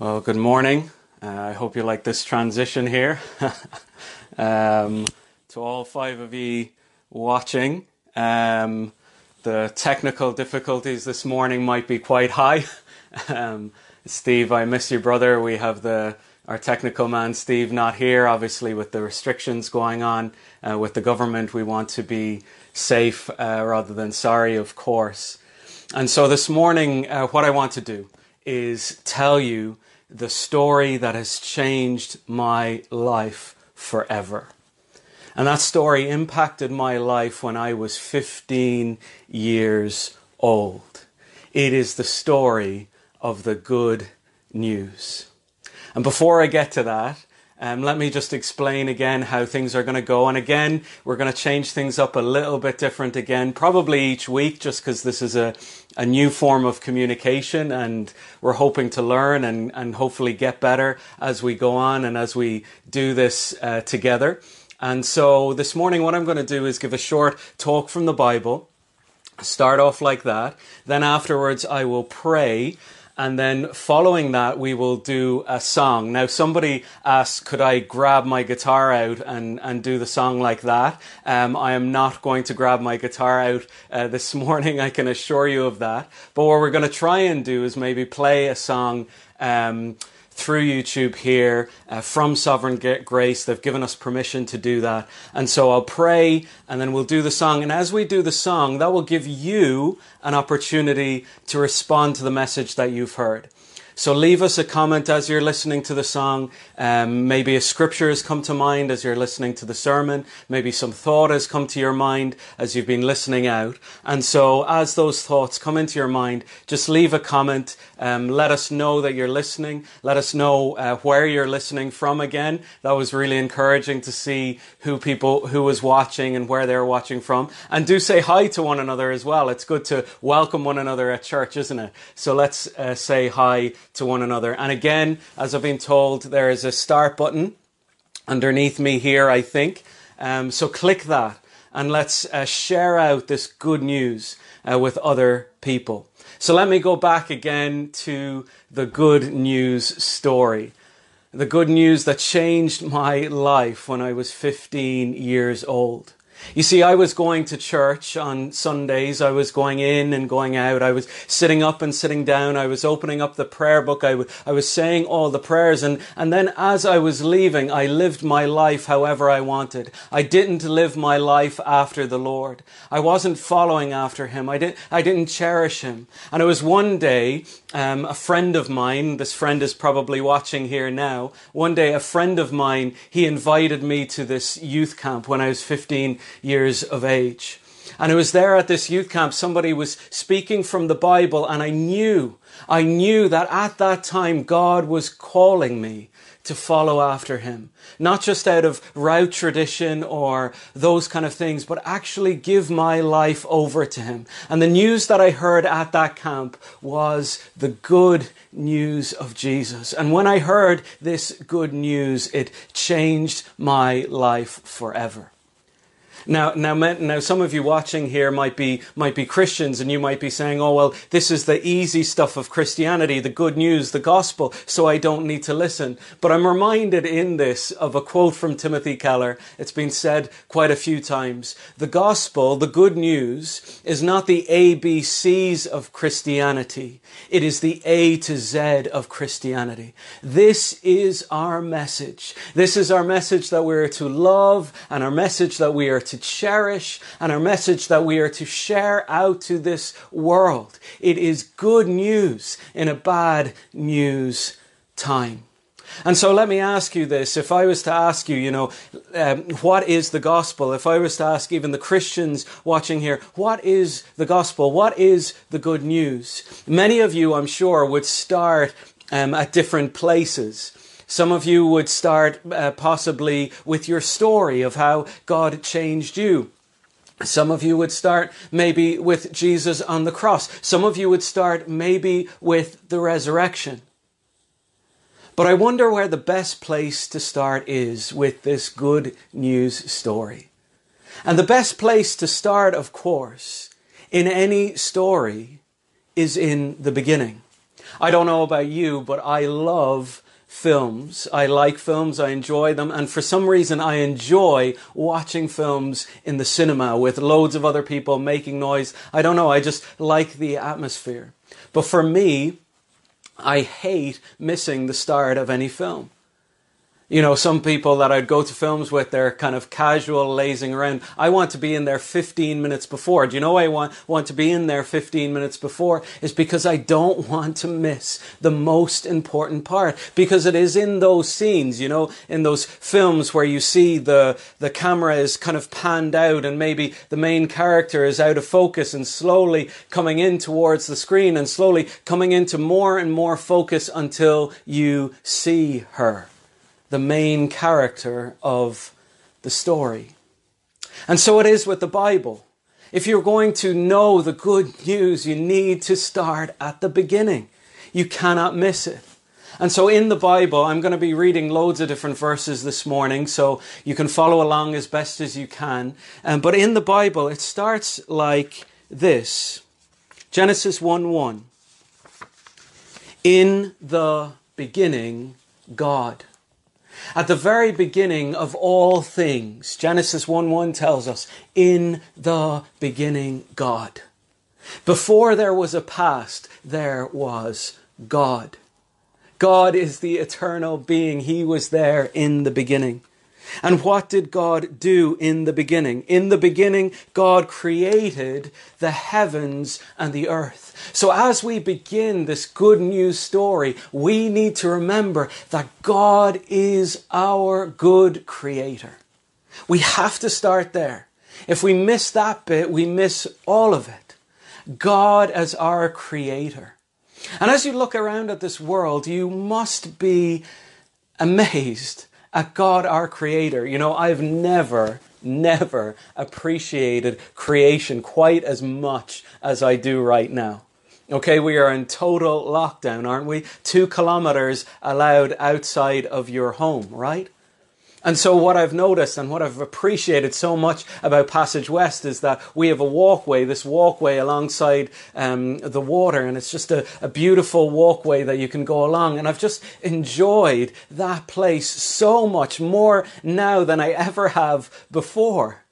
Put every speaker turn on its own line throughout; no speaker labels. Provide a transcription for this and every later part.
Well, good morning. Uh, I hope you like this transition here. um, to all five of you watching, um, the technical difficulties this morning might be quite high. um, Steve, I miss you, brother. We have the our technical man Steve not here, obviously with the restrictions going on uh, with the government. We want to be safe uh, rather than sorry, of course. And so this morning, uh, what I want to do is tell you the story that has changed my life forever. And that story impacted my life when I was 15 years old. It is the story of the good news. And before I get to that, um, let me just explain again how things are going to go. And again, we're going to change things up a little bit different again, probably each week, just because this is a, a new form of communication and we're hoping to learn and, and hopefully get better as we go on and as we do this uh, together. And so this morning, what I'm going to do is give a short talk from the Bible, start off like that. Then afterwards, I will pray and then following that we will do a song. Now somebody asked could i grab my guitar out and, and do the song like that? Um, i am not going to grab my guitar out uh, this morning i can assure you of that. But what we're going to try and do is maybe play a song um, through YouTube here uh, from Sovereign Grace. They've given us permission to do that. And so I'll pray and then we'll do the song. And as we do the song, that will give you an opportunity to respond to the message that you've heard. So leave us a comment as you're listening to the song. Um, maybe a scripture has come to mind as you're listening to the sermon. Maybe some thought has come to your mind as you've been listening out. And so as those thoughts come into your mind, just leave a comment. Um, let us know that you're listening. Let us know uh, where you're listening from again. That was really encouraging to see who people, who was watching and where they're watching from. And do say hi to one another as well. It's good to welcome one another at church, isn't it? So let's uh, say hi to one another. And again, as I've been told, there is a start button underneath me here, I think. Um, so click that and let's uh, share out this good news uh, with other people. So let me go back again to the good news story. The good news that changed my life when I was 15 years old. You see, I was going to church on Sundays. I was going in and going out. I was sitting up and sitting down. I was opening up the prayer book. I, w- I was saying all the prayers. And, and then as I was leaving, I lived my life however I wanted. I didn't live my life after the Lord. I wasn't following after Him. I, didn't, I didn't cherish Him. And it was one day, um, a friend of mine, this friend is probably watching here now. One day, a friend of mine, he invited me to this youth camp when I was 15 years of age. And it was there at this youth camp, somebody was speaking from the Bible, and I knew, I knew that at that time God was calling me to follow after him. Not just out of route tradition or those kind of things, but actually give my life over to him. And the news that I heard at that camp was the good news of Jesus. And when I heard this good news, it changed my life forever. Now, now, now, some of you watching here might be might be Christians, and you might be saying, "Oh, well, this is the easy stuff of Christianity, the good news, the gospel, so I don't need to listen." But I'm reminded in this of a quote from Timothy Keller. It's been said quite a few times: "The gospel, the good news, is not the ABCs of Christianity; it is the A to Z of Christianity. This is our message. This is our message that we are to love, and our message that we are." to cherish and our message that we are to share out to this world. It is good news in a bad news time. And so let me ask you this. If I was to ask you, you know, um, what is the gospel? If I was to ask even the Christians watching here, what is the gospel? What is the good news? Many of you, I'm sure, would start um, at different places. Some of you would start uh, possibly with your story of how God changed you. Some of you would start maybe with Jesus on the cross. Some of you would start maybe with the resurrection. But I wonder where the best place to start is with this good news story. And the best place to start, of course, in any story is in the beginning. I don't know about you, but I love films. I like films, I enjoy them, and for some reason I enjoy watching films in the cinema with loads of other people making noise. I don't know, I just like the atmosphere. But for me, I hate missing the start of any film you know, some people that I'd go to films with, they're kind of casual, lazing around. I want to be in there 15 minutes before. Do you know why I want, want to be in there 15 minutes before? Is because I don't want to miss the most important part. Because it is in those scenes, you know, in those films where you see the, the camera is kind of panned out and maybe the main character is out of focus and slowly coming in towards the screen and slowly coming into more and more focus until you see her the main character of the story. And so it is with the Bible. If you're going to know the good news, you need to start at the beginning. You cannot miss it. And so in the Bible, I'm going to be reading loads of different verses this morning, so you can follow along as best as you can. Um, but in the Bible, it starts like this Genesis 1 1. In the beginning, God. At the very beginning of all things, Genesis 1 1 tells us, in the beginning, God. Before there was a past, there was God. God is the eternal being. He was there in the beginning. And what did God do in the beginning? In the beginning, God created the heavens and the earth. So as we begin this good news story, we need to remember that God is our good creator. We have to start there. If we miss that bit, we miss all of it. God as our creator. And as you look around at this world, you must be amazed at God, our creator. You know, I've never, never appreciated creation quite as much as I do right now. Okay, we are in total lockdown, aren't we? Two kilometers allowed outside of your home, right? And so, what I've noticed and what I've appreciated so much about Passage West is that we have a walkway, this walkway alongside um, the water, and it's just a, a beautiful walkway that you can go along. And I've just enjoyed that place so much more now than I ever have before.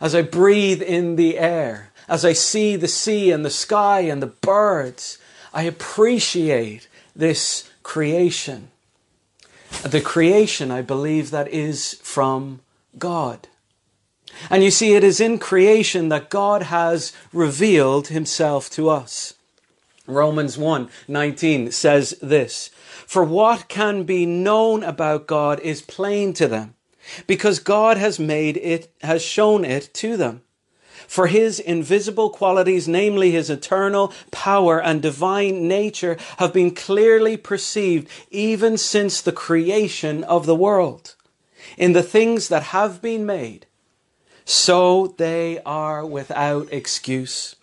As I breathe in the air, as I see the sea and the sky and the birds, I appreciate this creation the creation, I believe, that is from God. And you see, it is in creation that God has revealed himself to us. Romans 1 19 says this For what can be known about God is plain to them, because God has made it, has shown it to them. For his invisible qualities, namely his eternal power and divine nature, have been clearly perceived even since the creation of the world. In the things that have been made, so they are without excuse.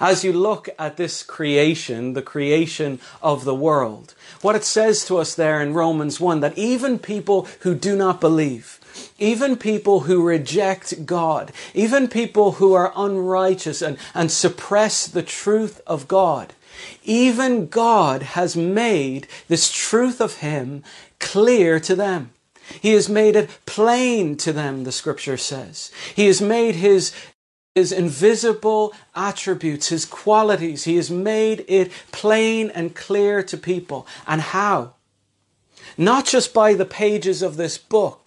As you look at this creation, the creation of the world, what it says to us there in Romans 1 that even people who do not believe, even people who reject God, even people who are unrighteous and, and suppress the truth of God, even God has made this truth of Him clear to them. He has made it plain to them, the scripture says. He has made His, his invisible attributes, His qualities, He has made it plain and clear to people. And how? Not just by the pages of this book,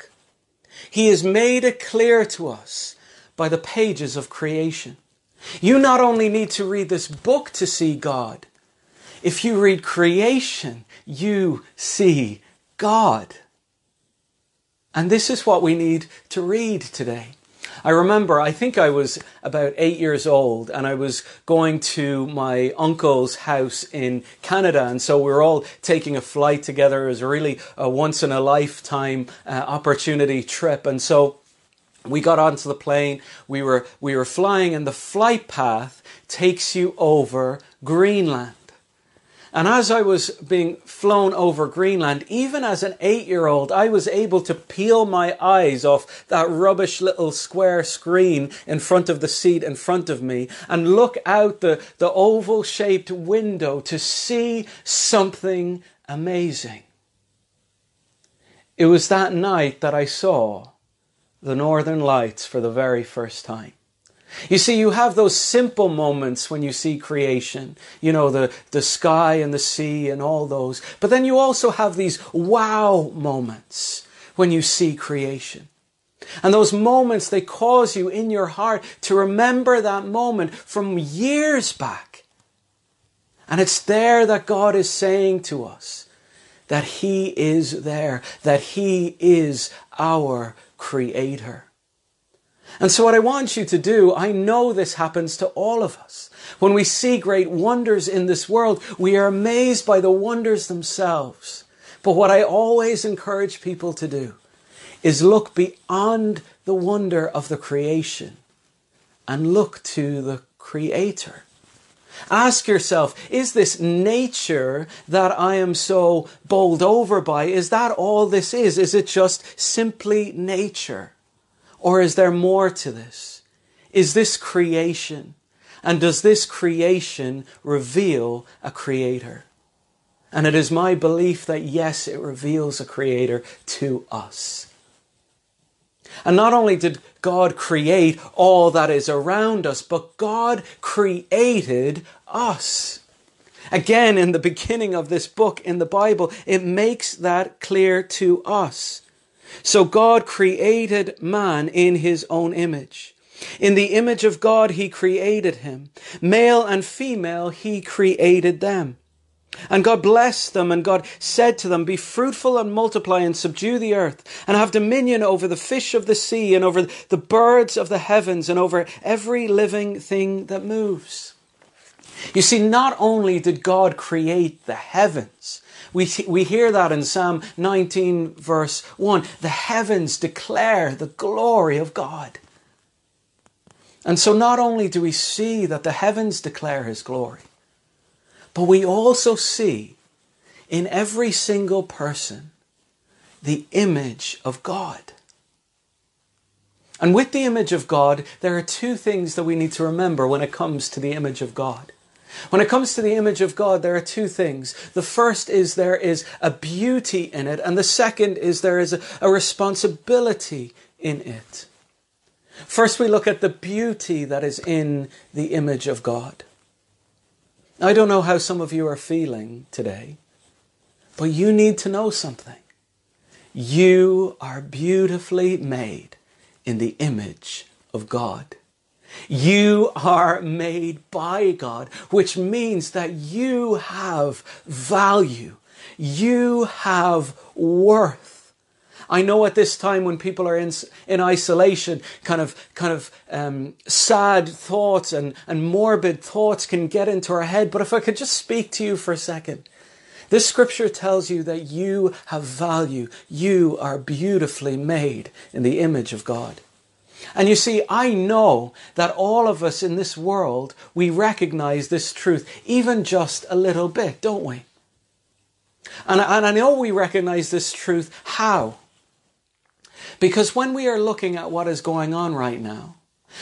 he has made it clear to us by the pages of creation. You not only need to read this book to see God, if you read creation, you see God. And this is what we need to read today. I remember, I think I was about eight years old and I was going to my uncle's house in Canada. And so we were all taking a flight together. It was really a once in a lifetime uh, opportunity trip. And so we got onto the plane. We were, we were flying and the flight path takes you over Greenland. And as I was being flown over Greenland, even as an eight year old, I was able to peel my eyes off that rubbish little square screen in front of the seat in front of me and look out the, the oval shaped window to see something amazing. It was that night that I saw the northern lights for the very first time. You see, you have those simple moments when you see creation, you know, the, the sky and the sea and all those. But then you also have these wow moments when you see creation. And those moments, they cause you in your heart to remember that moment from years back. And it's there that God is saying to us that He is there, that He is our Creator. And so, what I want you to do, I know this happens to all of us. When we see great wonders in this world, we are amazed by the wonders themselves. But what I always encourage people to do is look beyond the wonder of the creation and look to the Creator. Ask yourself, is this nature that I am so bowled over by, is that all this is? Is it just simply nature? Or is there more to this? Is this creation? And does this creation reveal a creator? And it is my belief that yes, it reveals a creator to us. And not only did God create all that is around us, but God created us. Again, in the beginning of this book in the Bible, it makes that clear to us. So God created man in his own image. In the image of God, he created him. Male and female, he created them. And God blessed them, and God said to them, Be fruitful and multiply and subdue the earth, and have dominion over the fish of the sea, and over the birds of the heavens, and over every living thing that moves. You see, not only did God create the heavens, we, we hear that in Psalm 19, verse 1. The heavens declare the glory of God. And so not only do we see that the heavens declare his glory, but we also see in every single person the image of God. And with the image of God, there are two things that we need to remember when it comes to the image of God. When it comes to the image of God, there are two things. The first is there is a beauty in it, and the second is there is a, a responsibility in it. First, we look at the beauty that is in the image of God. I don't know how some of you are feeling today, but you need to know something. You are beautifully made in the image of God. You are made by God, which means that you have value. You have worth. I know at this time when people are in, in isolation, kind of, kind of um, sad thoughts and, and morbid thoughts can get into our head. But if I could just speak to you for a second. This scripture tells you that you have value. You are beautifully made in the image of God. And you see, I know that all of us in this world, we recognize this truth, even just a little bit, don't we? And, and I know we recognize this truth. How? Because when we are looking at what is going on right now,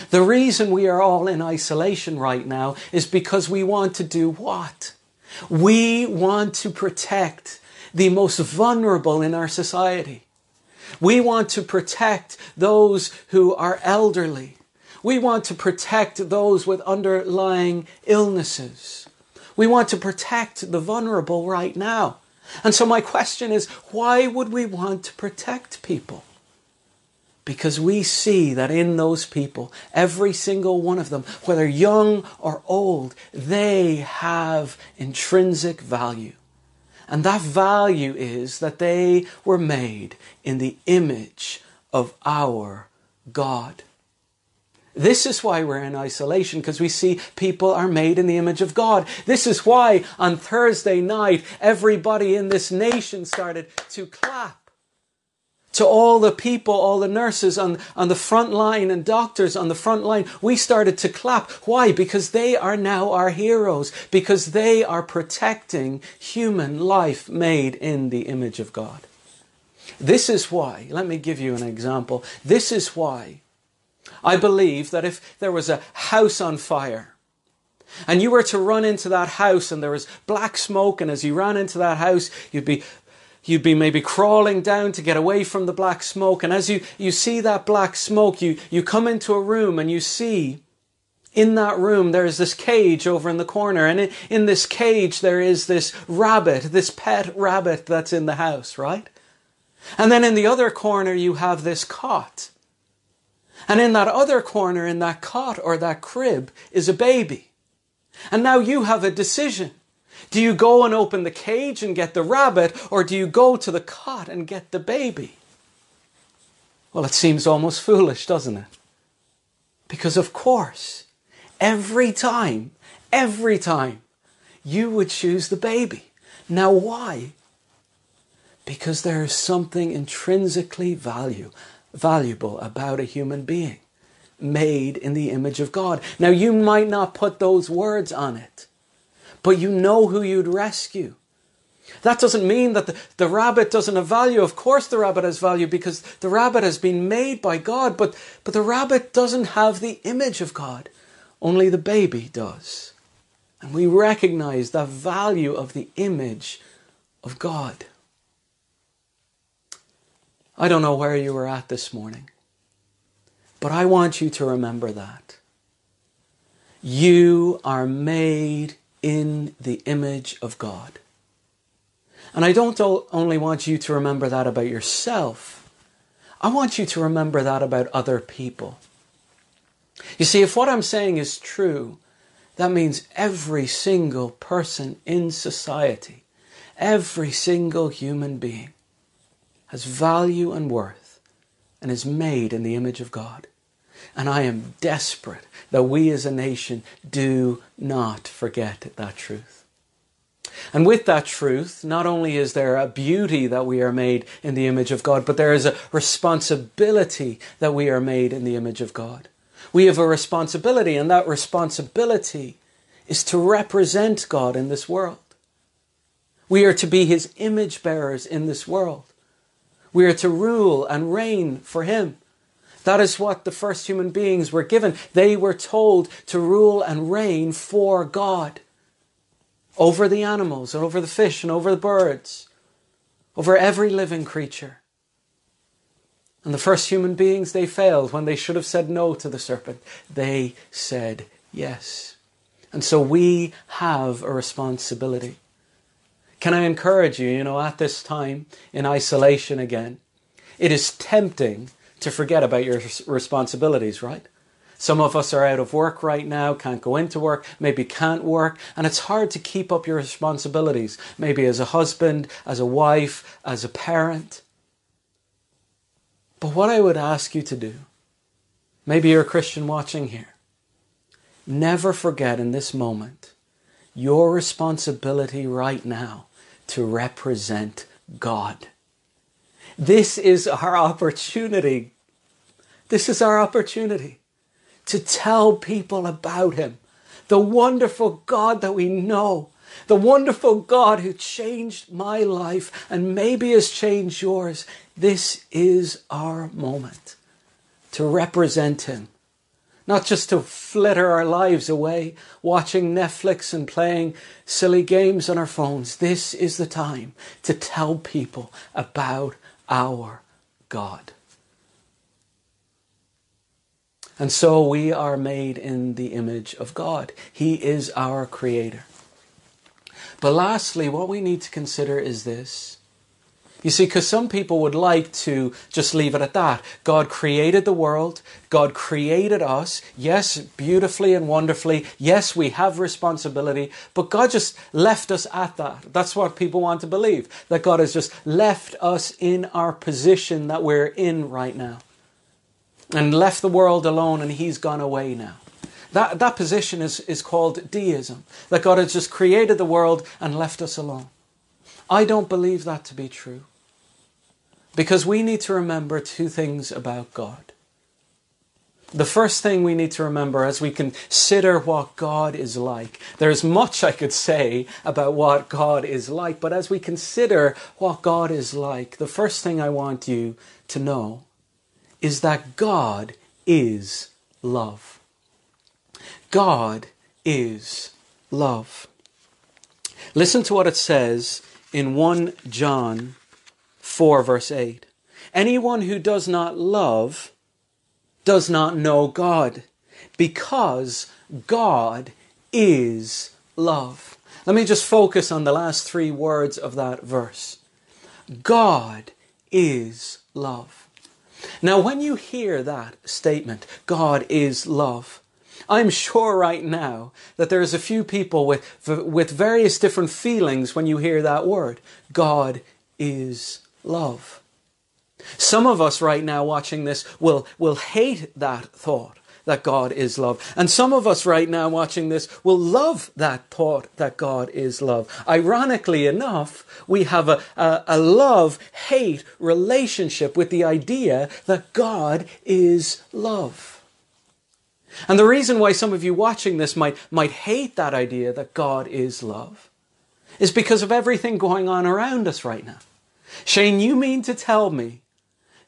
the reason we are all in isolation right now is because we want to do what? We want to protect the most vulnerable in our society. We want to protect those who are elderly. We want to protect those with underlying illnesses. We want to protect the vulnerable right now. And so my question is, why would we want to protect people? Because we see that in those people, every single one of them, whether young or old, they have intrinsic value. And that value is that they were made in the image of our God. This is why we're in isolation, because we see people are made in the image of God. This is why on Thursday night, everybody in this nation started to clap to all the people, all the nurses on, on the front line and doctors on the front line, we started to clap. Why? Because they are now our heroes, because they are protecting human life made in the image of God. This is why, let me give you an example. This is why I believe that if there was a house on fire, and you were to run into that house and there was black smoke, and as you ran into that house, you'd be you'd be maybe crawling down to get away from the black smoke. And as you, you see that black smoke, you, you come into a room and you see in that room there is this cage over in the corner. And in, in this cage there is this rabbit, this pet rabbit that's in the house, right? And then in the other corner you have this cot. And in that other corner, in that cot or that crib, is a baby. And now you have a decision. Do you go and open the cage and get the rabbit, or do you go to the cot and get the baby? Well, it seems almost foolish, doesn't it? Because, of course, every time, every time, you would choose the baby. Now, why? Because there is something intrinsically value, valuable about a human being made in the image of God. Now, you might not put those words on it but you know who you'd rescue. That doesn't mean that the, the rabbit doesn't have value. Of course, the rabbit has value because the rabbit has been made by God, but, but the rabbit doesn't have the image of God. Only the baby does. And we recognize the value of the image of God. I don't know where you were at this morning, but I want you to remember that. You are made in the image of God. And I don't only want you to remember that about yourself, I want you to remember that about other people. You see, if what I'm saying is true, that means every single person in society, every single human being, has value and worth and is made in the image of God. And I am desperate that we as a nation do not forget that truth. And with that truth, not only is there a beauty that we are made in the image of God, but there is a responsibility that we are made in the image of God. We have a responsibility, and that responsibility is to represent God in this world. We are to be His image bearers in this world. We are to rule and reign for Him. That is what the first human beings were given. They were told to rule and reign for God over the animals and over the fish and over the birds, over every living creature. And the first human beings, they failed when they should have said no to the serpent. They said yes. And so we have a responsibility. Can I encourage you, you know, at this time in isolation again, it is tempting to forget about your responsibilities, right? Some of us are out of work right now, can't go into work, maybe can't work, and it's hard to keep up your responsibilities, maybe as a husband, as a wife, as a parent. But what I would ask you to do, maybe you're a Christian watching here, never forget in this moment your responsibility right now to represent God. This is our opportunity. This is our opportunity to tell people about Him, the wonderful God that we know, the wonderful God who changed my life and maybe has changed yours. This is our moment to represent Him. Not just to flitter our lives away watching Netflix and playing silly games on our phones. This is the time to tell people about our God. And so we are made in the image of God. He is our creator. But lastly, what we need to consider is this. You see, because some people would like to just leave it at that. God created the world. God created us. Yes, beautifully and wonderfully. Yes, we have responsibility. But God just left us at that. That's what people want to believe. That God has just left us in our position that we're in right now and left the world alone and he's gone away now. That, that position is, is called deism, that God has just created the world and left us alone. I don't believe that to be true. Because we need to remember two things about God. The first thing we need to remember as we consider what God is like, there's much I could say about what God is like, but as we consider what God is like, the first thing I want you to know is that God is love. God is love. Listen to what it says in 1 John 4, verse 8. Anyone who does not love does not know God, because God is love. Let me just focus on the last three words of that verse. God is love. Now, when you hear that statement, God is love, I'm sure right now that there's a few people with, with various different feelings when you hear that word. God is love. Some of us right now watching this will, will hate that thought that God is love. And some of us right now watching this will love that thought that God is love. Ironically enough, we have a, a, a love hate relationship with the idea that God is love. And the reason why some of you watching this might, might hate that idea that God is love is because of everything going on around us right now. Shane, you mean to tell me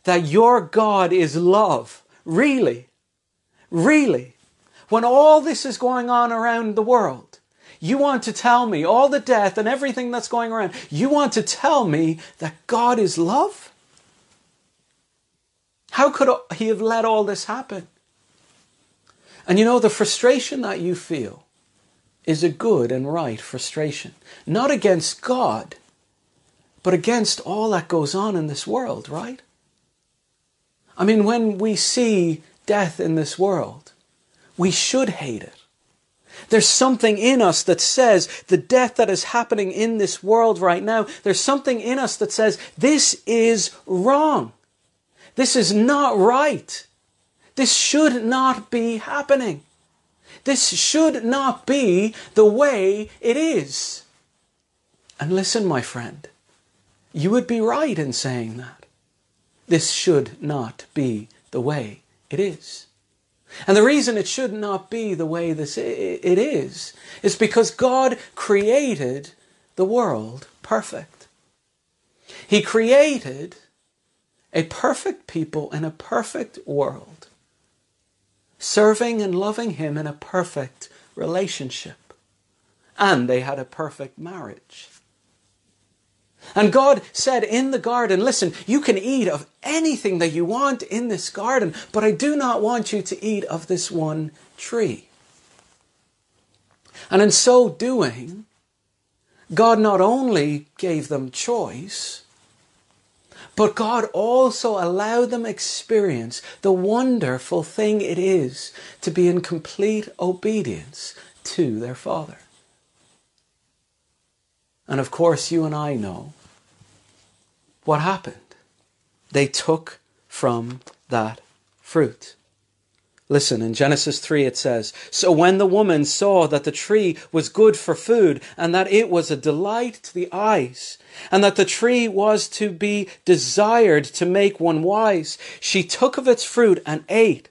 that your God is love? Really? Really? When all this is going on around the world, you want to tell me all the death and everything that's going around, you want to tell me that God is love? How could he have let all this happen? And you know, the frustration that you feel is a good and right frustration, not against God, but against all that goes on in this world, right? I mean, when we see death in this world, we should hate it. There's something in us that says the death that is happening in this world right now, there's something in us that says this is wrong. This is not right. This should not be happening. This should not be the way it is. And listen, my friend, you would be right in saying that. This should not be the way it is. And the reason it should not be the way this it is is because God created the world perfect. He created a perfect people in a perfect world serving and loving Him in a perfect relationship. And they had a perfect marriage. And God said in the garden, listen, you can eat of anything that you want in this garden, but I do not want you to eat of this one tree. And in so doing, God not only gave them choice, but God also allowed them experience the wonderful thing it is to be in complete obedience to their Father. And of course, you and I know what happened. They took from that fruit. Listen, in Genesis 3 it says, So when the woman saw that the tree was good for food, and that it was a delight to the eyes, and that the tree was to be desired to make one wise, she took of its fruit and ate.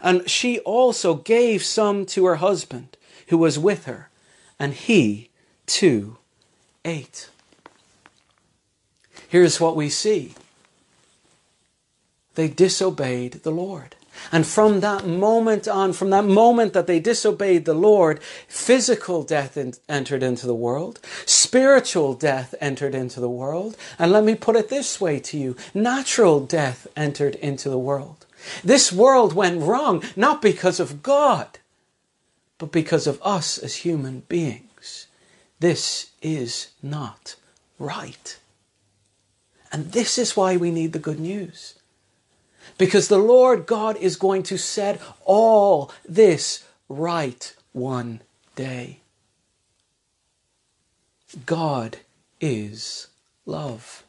And she also gave some to her husband, who was with her, and he too ate. Here's what we see they disobeyed the Lord. And from that moment on, from that moment that they disobeyed the Lord, physical death in, entered into the world, spiritual death entered into the world, and let me put it this way to you natural death entered into the world. This world went wrong, not because of God, but because of us as human beings. This is not right. And this is why we need the good news. Because the Lord God is going to set all this right one day. God is love.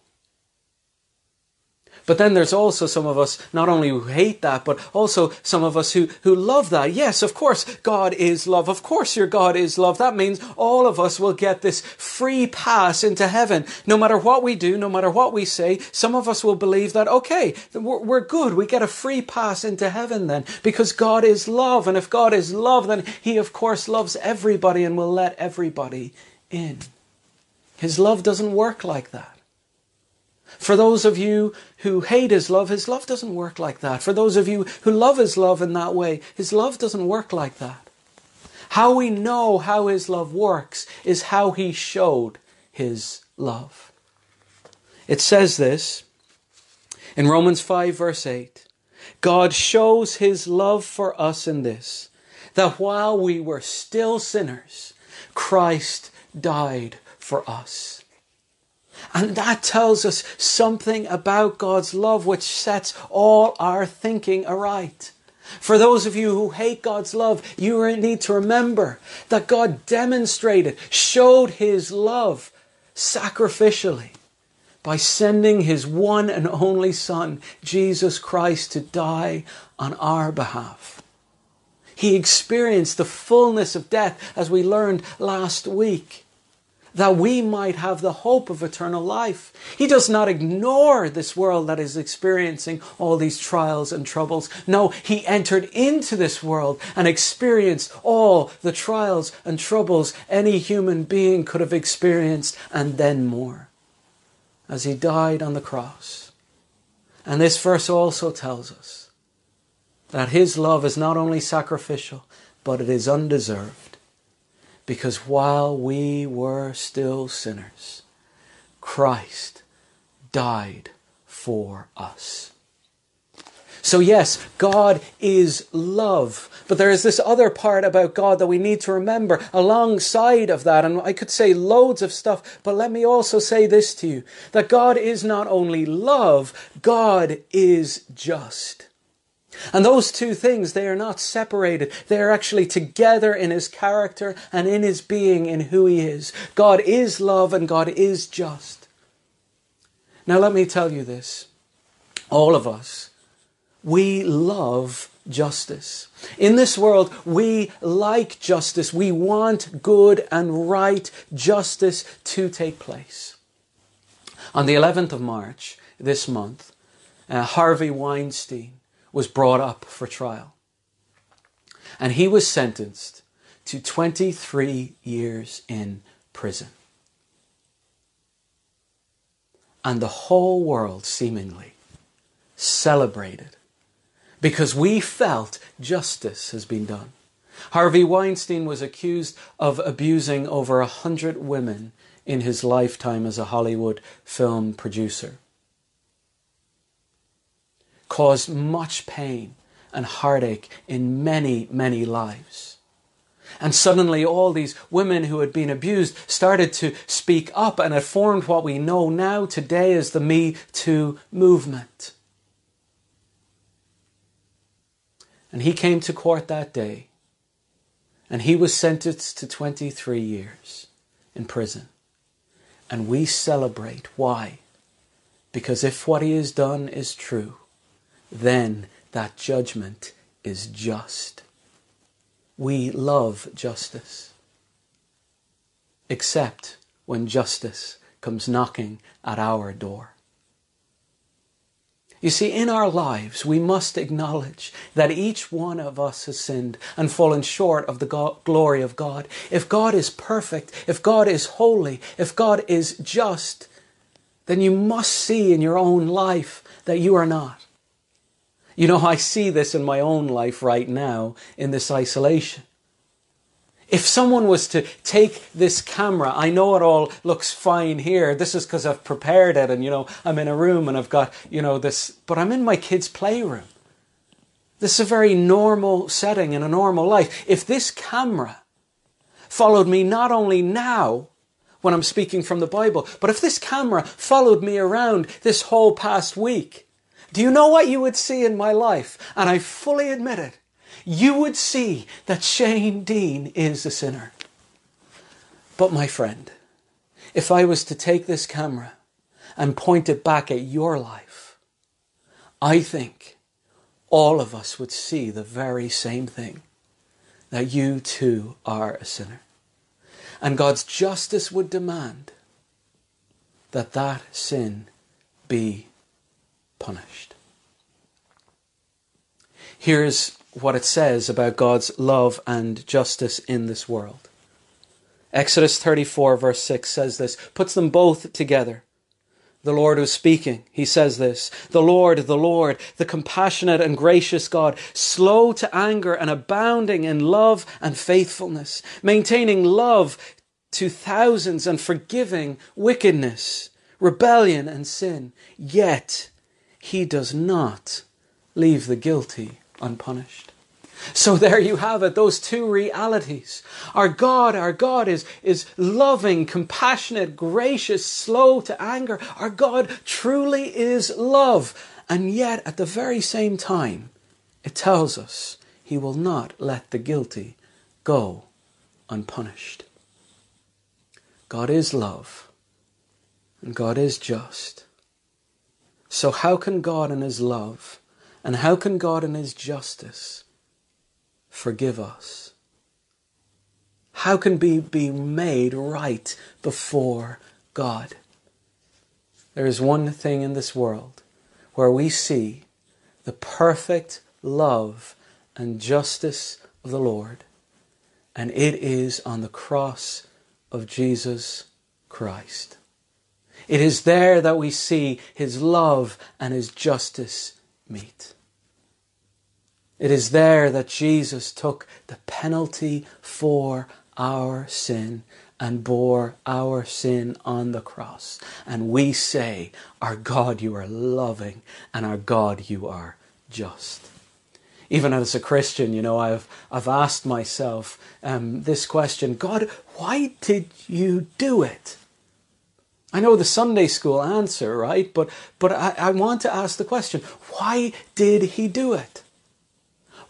But then there's also some of us, not only who hate that, but also some of us who, who love that. Yes, of course, God is love. Of course, your God is love. That means all of us will get this free pass into heaven. No matter what we do, no matter what we say, some of us will believe that, okay, we're, we're good. We get a free pass into heaven then because God is love. And if God is love, then He, of course, loves everybody and will let everybody in. His love doesn't work like that. For those of you who hate His love, His love doesn't work like that. For those of you who love His love in that way, His love doesn't work like that. How we know how His love works is how He showed His love. It says this in Romans 5, verse 8 God shows His love for us in this, that while we were still sinners, Christ died for us. And that tells us something about God's love which sets all our thinking aright. For those of you who hate God's love, you need to remember that God demonstrated, showed His love sacrificially by sending His one and only Son, Jesus Christ, to die on our behalf. He experienced the fullness of death as we learned last week that we might have the hope of eternal life. He does not ignore this world that is experiencing all these trials and troubles. No, he entered into this world and experienced all the trials and troubles any human being could have experienced and then more as he died on the cross. And this verse also tells us that his love is not only sacrificial, but it is undeserved. Because while we were still sinners, Christ died for us. So, yes, God is love. But there is this other part about God that we need to remember alongside of that. And I could say loads of stuff, but let me also say this to you that God is not only love, God is just. And those two things, they are not separated. They are actually together in his character and in his being, in who he is. God is love and God is just. Now, let me tell you this. All of us, we love justice. In this world, we like justice. We want good and right justice to take place. On the 11th of March this month, uh, Harvey Weinstein was brought up for trial. And he was sentenced to 23 years in prison. And the whole world seemingly celebrated because we felt justice has been done. Harvey Weinstein was accused of abusing over a hundred women in his lifetime as a Hollywood film producer caused much pain and heartache in many, many lives. And suddenly, all these women who had been abused started to speak up, and it formed what we know now today as the Me Too movement. And he came to court that day, and he was sentenced to 23 years in prison. And we celebrate. Why? Because if what he has done is true, then that judgment is just. We love justice, except when justice comes knocking at our door. You see, in our lives, we must acknowledge that each one of us has sinned and fallen short of the glory of God. If God is perfect, if God is holy, if God is just, then you must see in your own life that you are not. You know, I see this in my own life right now in this isolation. If someone was to take this camera, I know it all looks fine here. This is because I've prepared it and, you know, I'm in a room and I've got, you know, this, but I'm in my kid's playroom. This is a very normal setting in a normal life. If this camera followed me not only now, when I'm speaking from the Bible, but if this camera followed me around this whole past week, do you know what you would see in my life? And I fully admit it. You would see that Shane Dean is a sinner. But my friend, if I was to take this camera and point it back at your life, I think all of us would see the very same thing that you too are a sinner. And God's justice would demand that that sin be punished. Here's what it says about God's love and justice in this world. Exodus 34, verse 6 says this, puts them both together. The Lord was speaking. He says this The Lord, the Lord, the compassionate and gracious God, slow to anger and abounding in love and faithfulness, maintaining love to thousands and forgiving wickedness, rebellion, and sin. Yet he does not leave the guilty unpunished. So there you have it, those two realities. Our God, our God is, is loving, compassionate, gracious, slow to anger. Our God truly is love. And yet, at the very same time, it tells us he will not let the guilty go unpunished. God is love, and God is just. So, how can God in His love, and how can God in His justice forgive us? How can we be made right before God? There is one thing in this world where we see the perfect love and justice of the Lord, and it is on the cross of Jesus Christ. It is there that we see his love and his justice meet. It is there that Jesus took the penalty for our sin and bore our sin on the cross. And we say, Our God, you are loving, and our God, you are just. Even as a Christian, you know, I've, I've asked myself um, this question God, why did you do it? I know the Sunday school answer, right? But, but I, I want to ask the question why did he do it?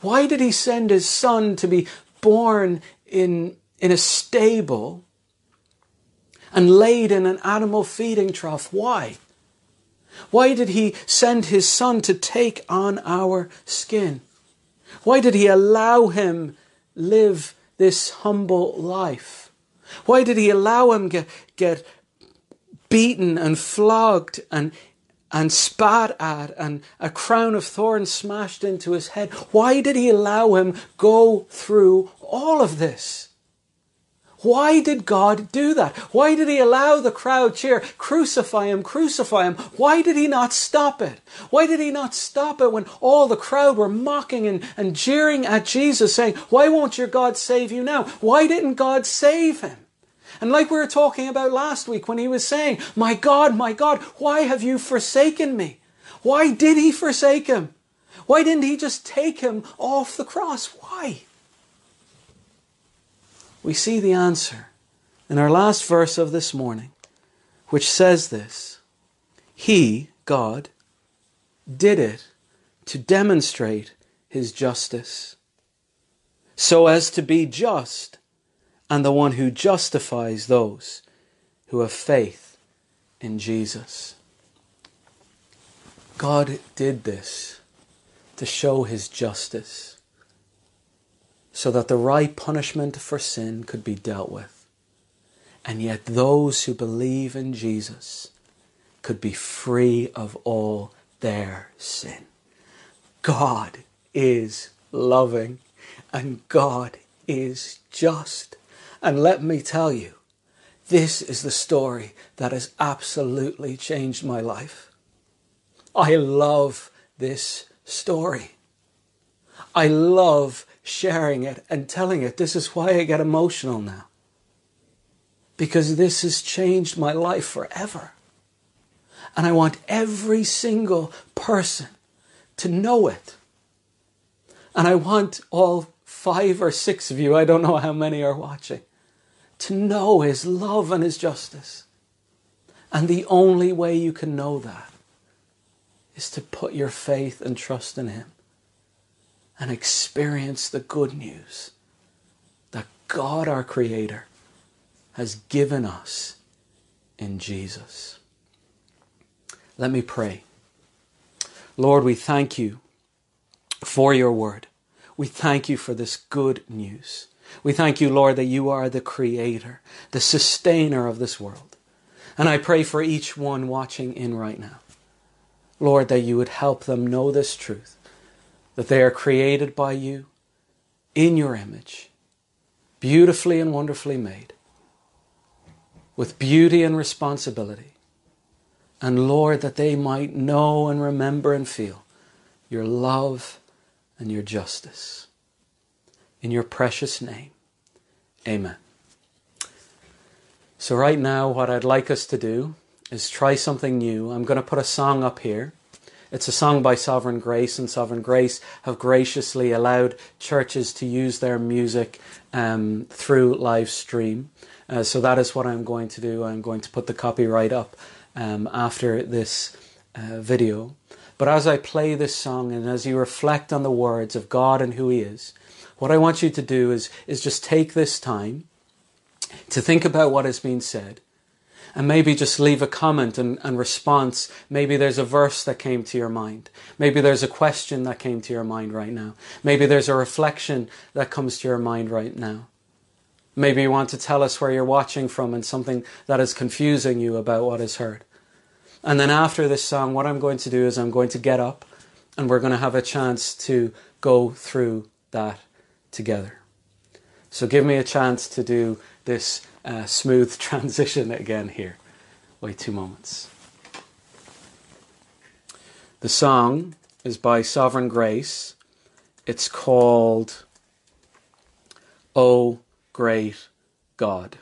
Why did he send his son to be born in, in a stable and laid in an animal feeding trough? Why? Why did he send his son to take on our skin? Why did he allow him live this humble life? Why did he allow him get, get beaten and flogged and and spat at and a crown of thorns smashed into his head. Why did he allow him go through all of this? Why did God do that? Why did he allow the crowd cheer, crucify him, crucify him? Why did he not stop it? Why did he not stop it when all the crowd were mocking and, and jeering at Jesus saying, why won't your God save you now? Why didn't God save him? And like we were talking about last week when he was saying, My God, my God, why have you forsaken me? Why did he forsake him? Why didn't he just take him off the cross? Why? We see the answer in our last verse of this morning, which says this He, God, did it to demonstrate his justice, so as to be just and the one who justifies those who have faith in Jesus. God did this to show his justice so that the right punishment for sin could be dealt with. And yet, those who believe in Jesus could be free of all their sin. God is loving and God is just. And let me tell you, this is the story that has absolutely changed my life. I love this story. I love sharing it and telling it. This is why I get emotional now. Because this has changed my life forever. And I want every single person to know it. And I want all five or six of you, I don't know how many are watching, to know His love and His justice. And the only way you can know that is to put your faith and trust in Him and experience the good news that God, our Creator, has given us in Jesus. Let me pray. Lord, we thank you for your word. We thank you for this good news. We thank you, Lord, that you are the creator, the sustainer of this world. And I pray for each one watching in right now. Lord, that you would help them know this truth, that they are created by you in your image, beautifully and wonderfully made, with beauty and responsibility. And Lord, that they might know and remember and feel your love and your justice. In your precious name, amen. So, right now, what I'd like us to do is try something new. I'm going to put a song up here. It's a song by Sovereign Grace, and Sovereign Grace have graciously allowed churches to use their music um, through live stream. Uh, so that is what I'm going to do. I'm going to put the copyright up um, after this uh, video. But as I play this song and as you reflect on the words of God and who He is, what I want you to do is, is just take this time to think about what has been said and maybe just leave a comment and, and response. Maybe there's a verse that came to your mind. Maybe there's a question that came to your mind right now. Maybe there's a reflection that comes to your mind right now. Maybe you want to tell us where you're watching from and something that is confusing you about what is heard. And then after this song, what I'm going to do is I'm going to get up and we're going to have a chance to go through that together. So give me a chance to do this uh, smooth transition again here. Wait two moments. The song is by Sovereign Grace. It's called O Great God.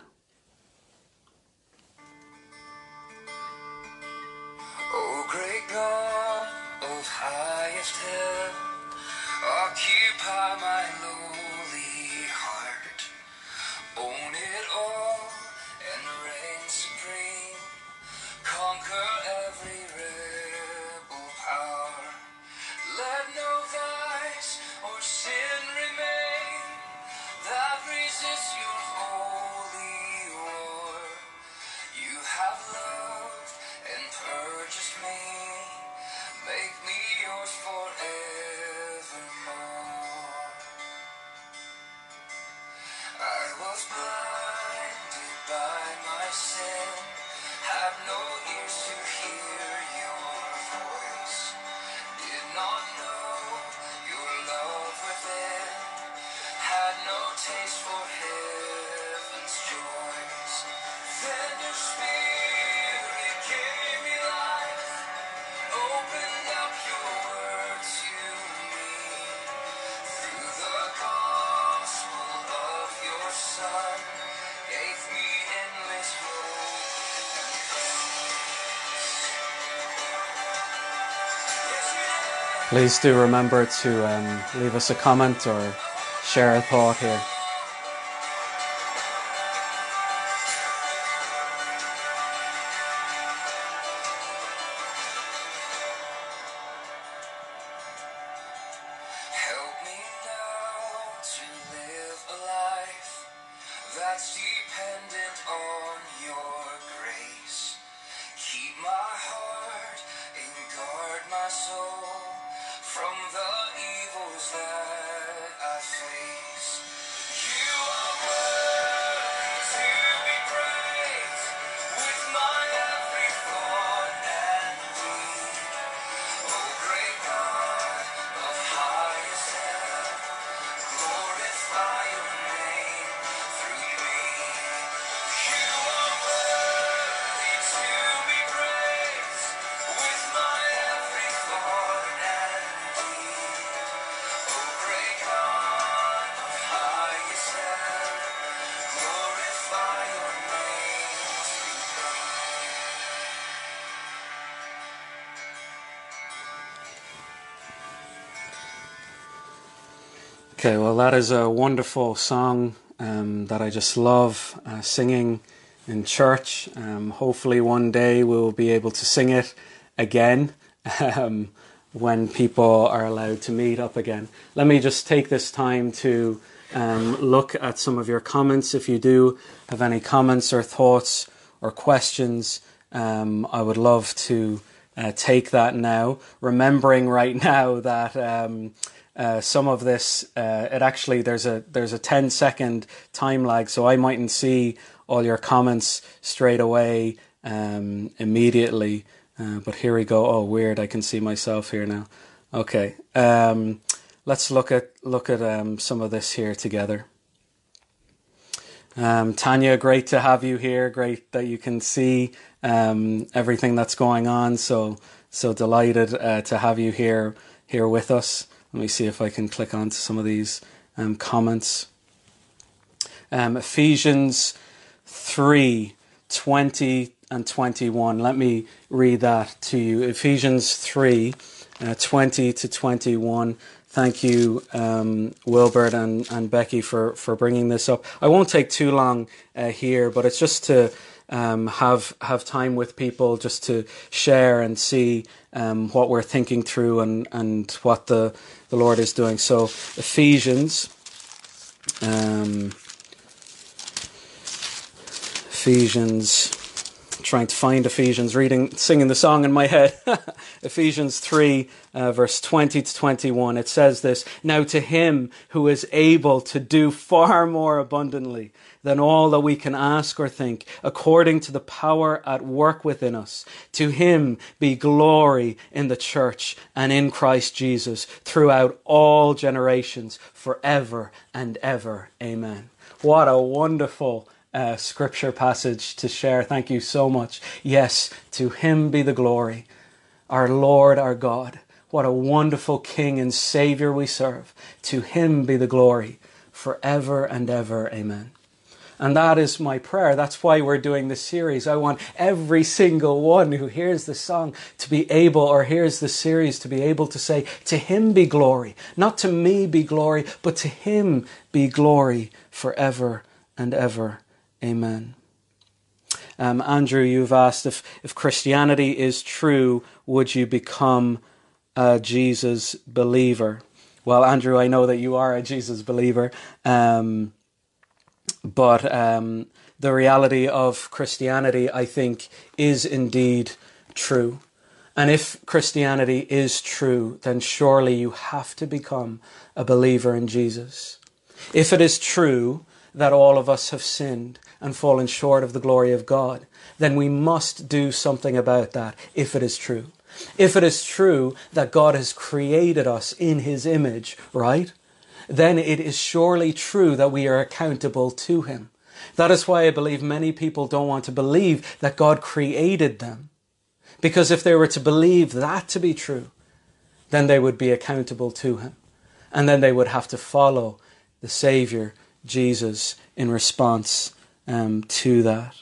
Please do remember to um, leave us a comment or share a thought here. Okay, well, that is a wonderful song um, that I just love uh, singing in church. Um, hopefully, one day we'll be able to sing it again um, when people are allowed to meet up again. Let me just take this time to um, look at some of your comments. If you do have any comments or thoughts or questions, um, I would love to uh, take that now, remembering right now that um, uh, some of this uh, it actually there's a there's a 10 second time lag, so I mightn't see all your comments straight away um, immediately. Uh, but here we go. Oh, weird! I can see myself here now. Okay, um, let's look at look at um, some of this here together. Um, Tanya, great to have you here. Great that you can see um, everything that's going on. So so delighted uh, to have you here here with us. Let me see if I can click onto some of these um, comments. Um, Ephesians 3 20 and 21. Let me read that to you. Ephesians 3 uh, 20 to 21. Thank you, um, Wilbert and, and Becky, for, for bringing this up. I won't take too long uh, here, but it's just to um, have have time with people, just to share and see um, what we're thinking through and, and what the, the Lord is doing. So, Ephesians. Um, Ephesians trying to find Ephesians, reading, singing the song in my head. Ephesians 3, uh, verse 20 to 21. It says this Now to him who is able to do far more abundantly than all that we can ask or think, according to the power at work within us, to him be glory in the church and in Christ Jesus throughout all generations, forever and ever. Amen. What a wonderful uh, scripture passage to share. Thank you so much. Yes, to Him be the glory, our Lord, our God. What a wonderful King and Savior we serve. To Him be the glory forever and ever. Amen. And that is my prayer. That's why we're doing this series. I want every single one who hears the song to be able, or hears the series, to be able to say, To Him be glory. Not to me be glory, but to Him be glory forever and ever. Amen. Um, Andrew, you've asked if, if Christianity is true, would you become a Jesus believer? Well, Andrew, I know that you are a Jesus believer, um, but um, the reality of Christianity, I think, is indeed true. And if Christianity is true, then surely you have to become a believer in Jesus. If it is true that all of us have sinned, and fallen short of the glory of God, then we must do something about that if it is true. If it is true that God has created us in His image, right? Then it is surely true that we are accountable to Him. That is why I believe many people don't want to believe that God created them. Because if they were to believe that to be true, then they would be accountable to Him. And then they would have to follow the Savior, Jesus, in response um, to that.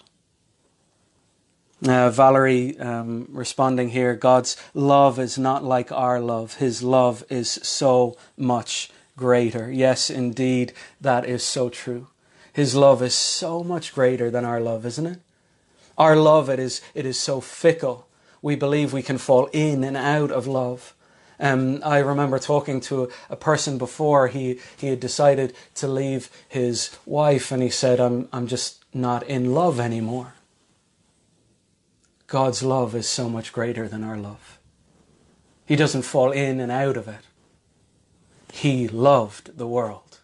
Uh, Valerie um, responding here God's love is not like our love. His love is so much greater. Yes, indeed, that is so true. His love is so much greater than our love, isn't it? Our love, it is, it is so fickle. We believe we can fall in and out of love. Um, I remember talking to a, person before. He he had decided to leave his wife, and he said, "I'm I'm just not in love anymore." God's love is so much greater than our love. He doesn't fall in and out of it. He loved the world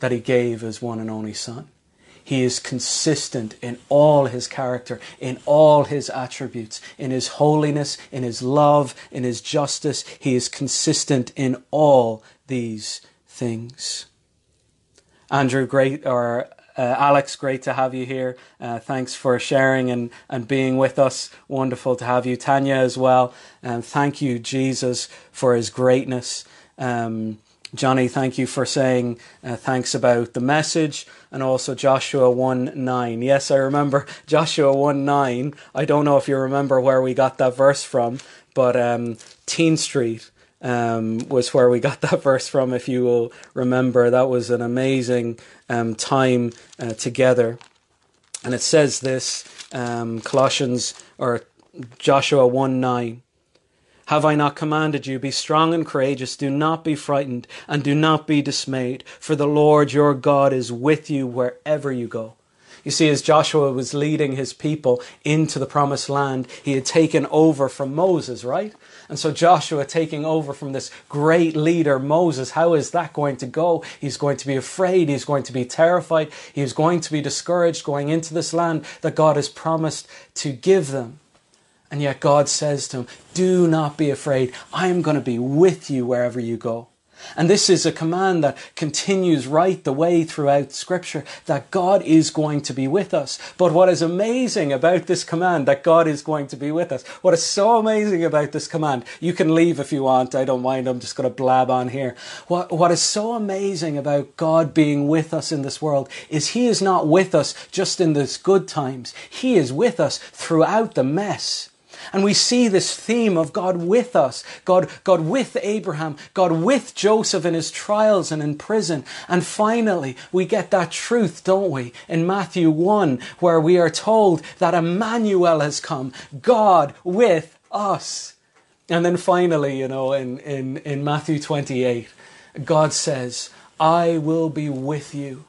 that he gave his one and only Son. He is consistent in all his character, in all his attributes, in his holiness, in his love, in his justice. He is consistent in all these things. Andrew, great, or uh, Alex, great to have you here. Uh, thanks for sharing and, and being with us. Wonderful to have you. Tanya as well. And thank you, Jesus, for his greatness. Um, Johnny, thank you for saying uh, thanks about the message and also Joshua 1 9. Yes, I remember Joshua 1 9. I don't know if you remember where we got that verse from, but um, Teen Street um, was where we got that verse from, if you will remember. That was an amazing um, time uh, together. And it says this um, Colossians or Joshua 1 9. Have I not commanded you? Be strong and courageous. Do not be frightened and do not be dismayed, for the Lord your God is with you wherever you go. You see, as Joshua was leading his people into the promised land, he had taken over from Moses, right? And so Joshua taking over from this great leader, Moses, how is that going to go? He's going to be afraid. He's going to be terrified. He's going to be discouraged going into this land that God has promised to give them. And yet God says to him, Do not be afraid. I am going to be with you wherever you go. And this is a command that continues right the way throughout Scripture that God is going to be with us. But what is amazing about this command that God is going to be with us, what is so amazing about this command, you can leave if you want, I don't mind, I'm just going to blab on here. What, what is so amazing about God being with us in this world is He is not with us just in these good times, He is with us throughout the mess. And we see this theme of God with us, God, God with Abraham, God with Joseph in his trials and in prison. And finally, we get that truth, don't we, in Matthew 1, where we are told that Emmanuel has come, God with us. And then finally, you know, in, in, in Matthew 28, God says, I will be with you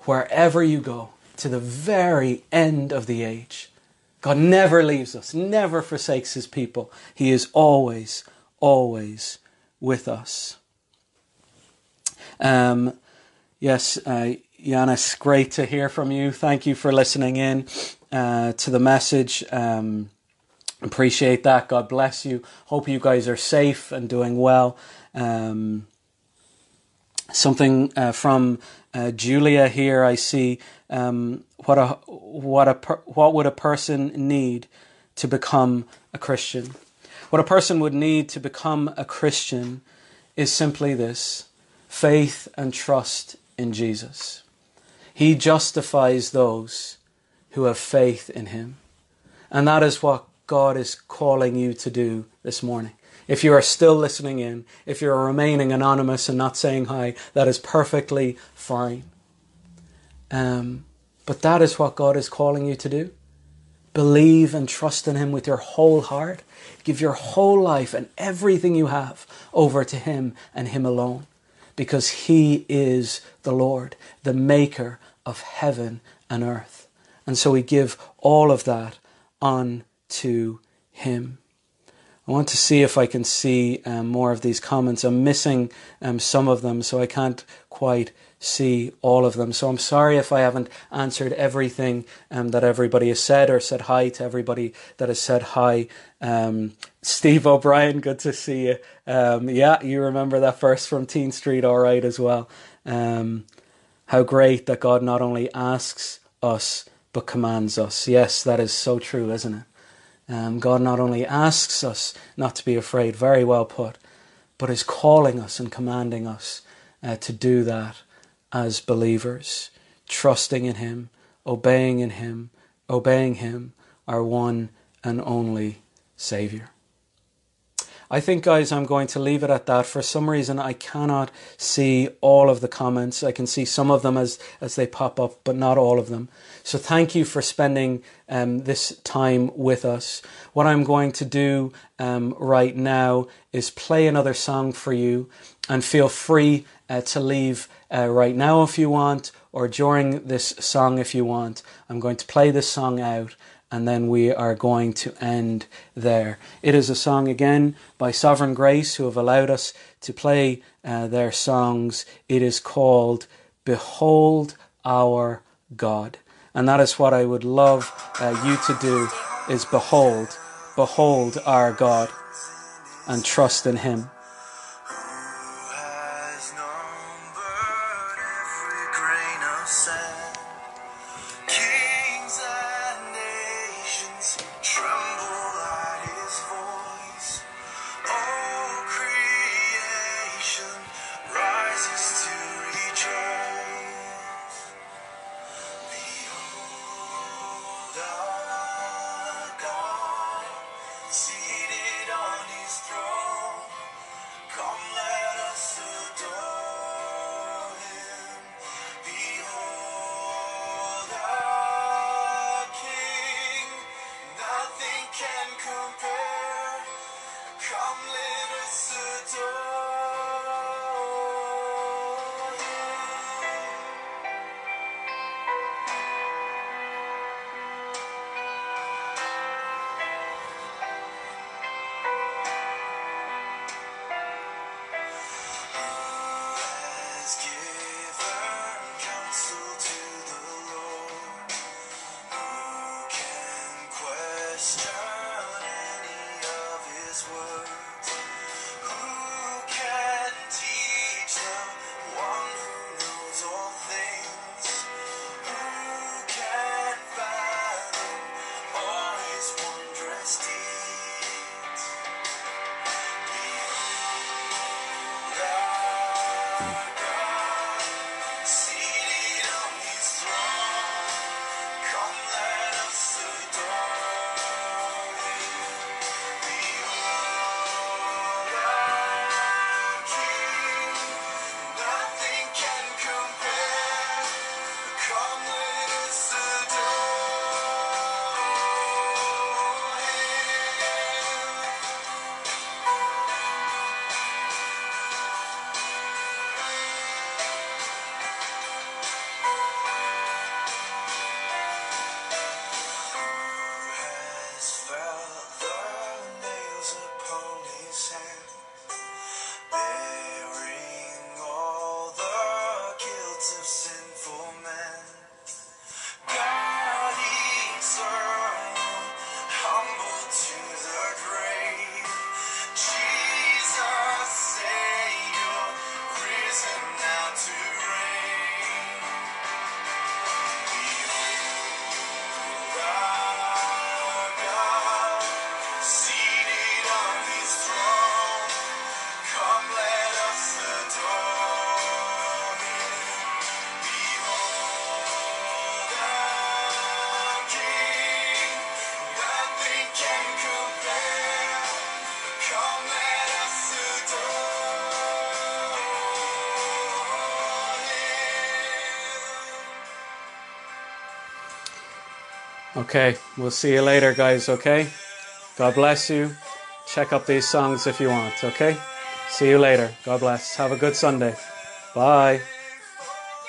wherever you go to the very end of the age. God never leaves us, never forsakes his people. He is always, always with us. Um, yes, uh, great to hear from you. Thank you for listening in uh, to the message. Um, appreciate that. God bless you. Hope you guys are safe and doing well. Um, something uh, from uh, Julia here. I see um, what a what a what would a person need to become a Christian. What a person would need to become a Christian is simply this: faith and trust in Jesus. He justifies those who have faith in him. And that is what God is calling you to do this morning. If you are still listening in, if you're remaining anonymous and not saying hi, that is perfectly fine. Um, but that is what God is calling you to do. Believe and trust in Him with your whole heart. Give your whole life and everything you have over to Him and Him alone. Because He is the Lord, the Maker of heaven and earth. And so we give all of that on to Him. I want to see if I can see um, more of these comments. I'm missing um, some of them, so I can't quite see all of them. So I'm sorry if I haven't answered everything um, that everybody has said or said hi to everybody that has said hi. Um, Steve O'Brien, good to see you. Um, yeah, you remember that verse from Teen Street, all right, as well. Um, how great that God not only asks us, but commands us. Yes, that is so true, isn't it? Um, God not only asks us not to be afraid, very well put, but is calling us and commanding us uh, to do that as believers, trusting in Him, obeying in Him, obeying Him, our one and only Saviour. I think, guys, I'm going to leave it at that. For some reason, I cannot see all of the comments. I can see some of them as, as they pop up, but not all of them. So, thank you for spending um, this time with us. What I'm going to do um, right now is play another song for you, and feel free uh, to leave uh, right now if you want, or during this song if you want. I'm going to play this song out and then we are going to end there. It is a song again by Sovereign Grace who have allowed us to play uh, their songs. It is called Behold Our God. And that is what I would love uh, you to do is behold, behold our God and trust in him. Okay, we'll see you later, guys, okay? God bless you. Check up these songs if you want, okay? See you later. God bless. Have a good Sunday. Bye.